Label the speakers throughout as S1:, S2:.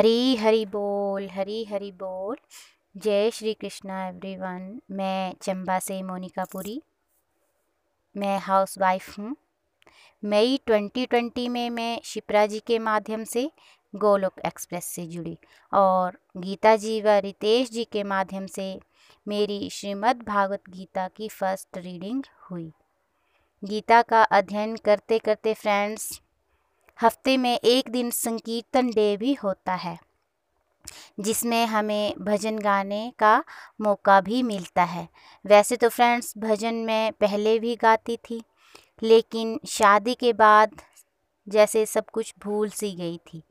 S1: हरी हरी बोल, हरी हरी बोल। जय श्री कृष्णा एवरीवन मैं चंबा से मोनिका पुरी। मैं हाउस वाइफ हूँ। मई 2020 में मैं शिप्रा जी के माध्यम से गोलोक एक्सप्रेस से जुड़ी और गीता जी व रितेश जी के माध्यम से मेरी श्रीमद् भागवत गीता की फ़र्स्ट रीडिंग हुई। गीता का अध्ययन करते करते फ्रेंड्स हफ़्ते में एक दिन संकीर्तन डे भी होता है, जिसमें हमें भजन गाने का मौका भी मिलता है। वैसे तो फ्रेंड्स, भजन मैं पहले भी गाती थी, लेकिन शादी के बाद जैसे सब कुछ भूल सी गई थी।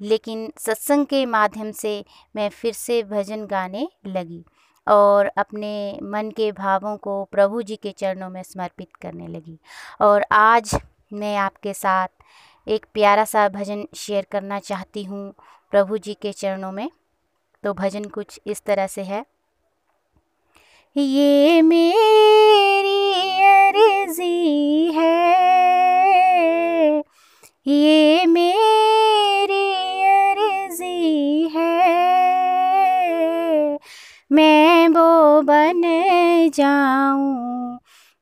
S1: लेकिन सत्संग के माध्यम से मैं फिर से भजन गाने लगी और अपने मन के भावों को प्रभु जी के चरणों में समर्पित करने लगी। और आज मैं आपके साथ एक प्यारा सा भजन शेयर करना चाहती हूँ प्रभु जी के चरणों में। तो भजन कुछ इस तरह से है। ये मेरी अर्जी है। ये मेरी अर्जी है। मैं वो बन जाऊँ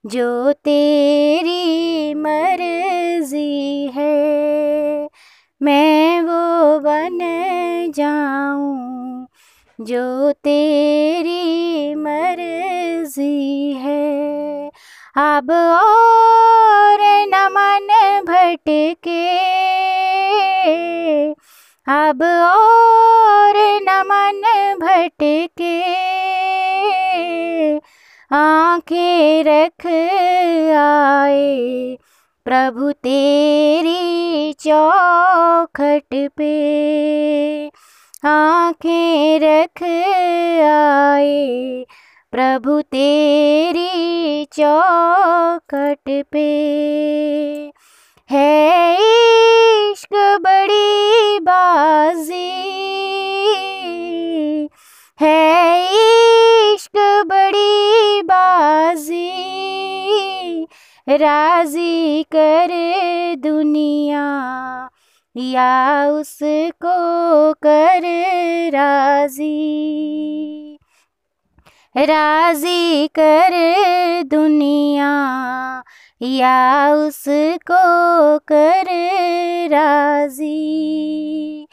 S1: जो तेरी मर्ज़ी मैं वो बन जाऊँ जो तेरी मर्ज़ी है। अब और न मन भटके, अब और न मन भटके, आँखें रख आए। प्रभु तेरी चौखट पे आँखें रख आए। प्रभु तेरी चौखट पे है इश्क बड़ी बाजी राज़ी कर दुनिया, या उसको कर राज़ी। राज़ी कर दुनिया, या उसको कर राज़ी।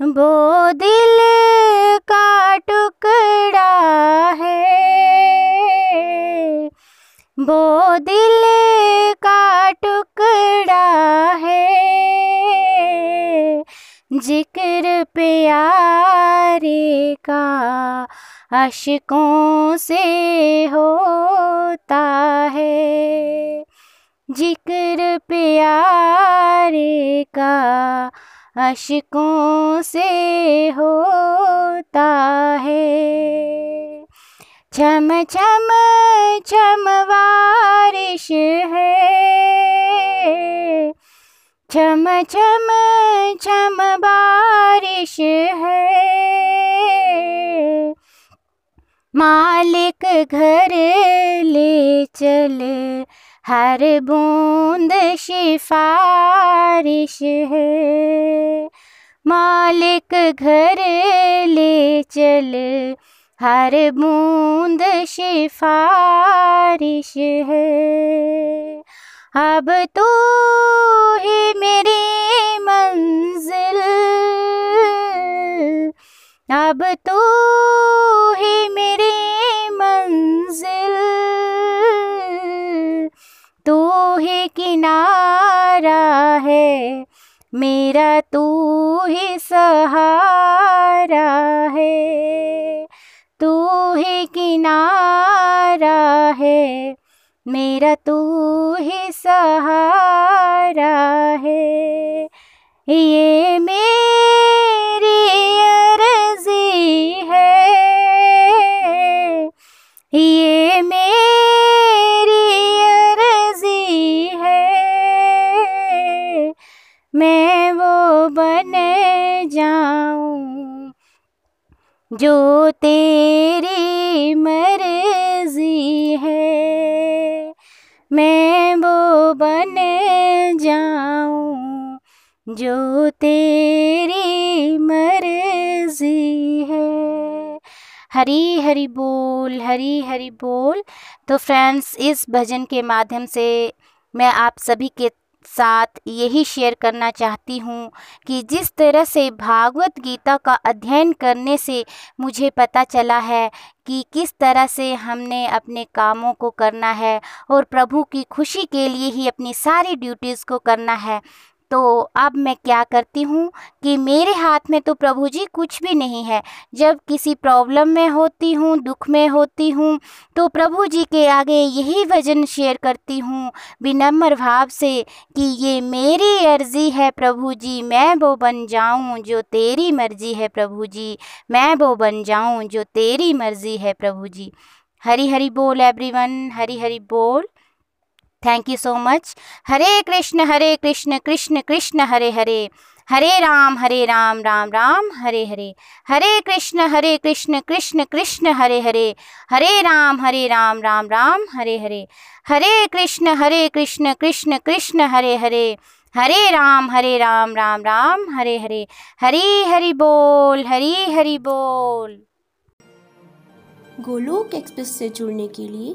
S1: वो दिल का टुकड़ा है वो दिल का टुकड़ा है। ज़िक्र प्यारे का अशकों से होता है। ज़िक्र प्यारे का अशकों से होता है। छम छम छम बारिश है। छम छम छम बारिश है। मालिक घर ले चल, हर बूंद सिफारिश है। मालिक घर ले चल हर बूंद सिफारिश है। अब तो ही मेरी मंजिल, अब तो ही मेरी मंजिल, तू तो ही किनारा है, मेरा तू ही सहारा। मेरा तू ही सहारा है। ये मेरी अर्जी है। ये मेरी अर्जी है। मैं वो बन जाऊँ जो तेरी मर्ज़ी मैं वो बने जाऊँ जो तेरी मर्ज़ी है। हरी हरी बोल, हरी हरी बोल। तो फ्रेंड्स इस भजन के माध्यम से मैं आप सभी के साथ यही शेयर करना चाहती हूँ कि जिस तरह से भागवत गीता का अध्ययन करने से मुझे पता चला है कि किस तरह से हमने अपने कामों को करना है और प्रभु की खुशी के लिए ही अपनी सारी ड्यूटीज़ को करना है। तो अब मैं क्या करती हूँ कि मेरे हाथ में तो प्रभु जी कुछ भी नहीं है। जब किसी प्रॉब्लम में होती हूँ, दुख में होती हूँ तो प्रभु जी के आगे यही भजन शेयर करती हूँ विनम्र भाव से कि ये मेरी अर्ज़ी है प्रभु जी, मैं वो बन जाऊँ जो तेरी मर्ज़ी है प्रभु जी, मैं वो बन जाऊँ जो तेरी मर्ज़ी है प्रभु जी। हरी हरी बोल एवरीवन हरी हरी बोल। Thank you so much Hare Krishna Hare Krishna Krishna Krishna Hare Hare Hare Ram Hare Ram Ram Ram Hare Hare Hare Krishna Hare Krishna Krishna Krishna Hare Hare Hare Ram Hare Ram Ram Ram Hare Hare Hare Krishna Hare Krishna Krishna Krishna Hare Hare Hare Ram Hare Ram Ram Ram Hare Hare Hari Hari बोल हरी हरि बोल
S2: Golok express से जुड़ने के लिए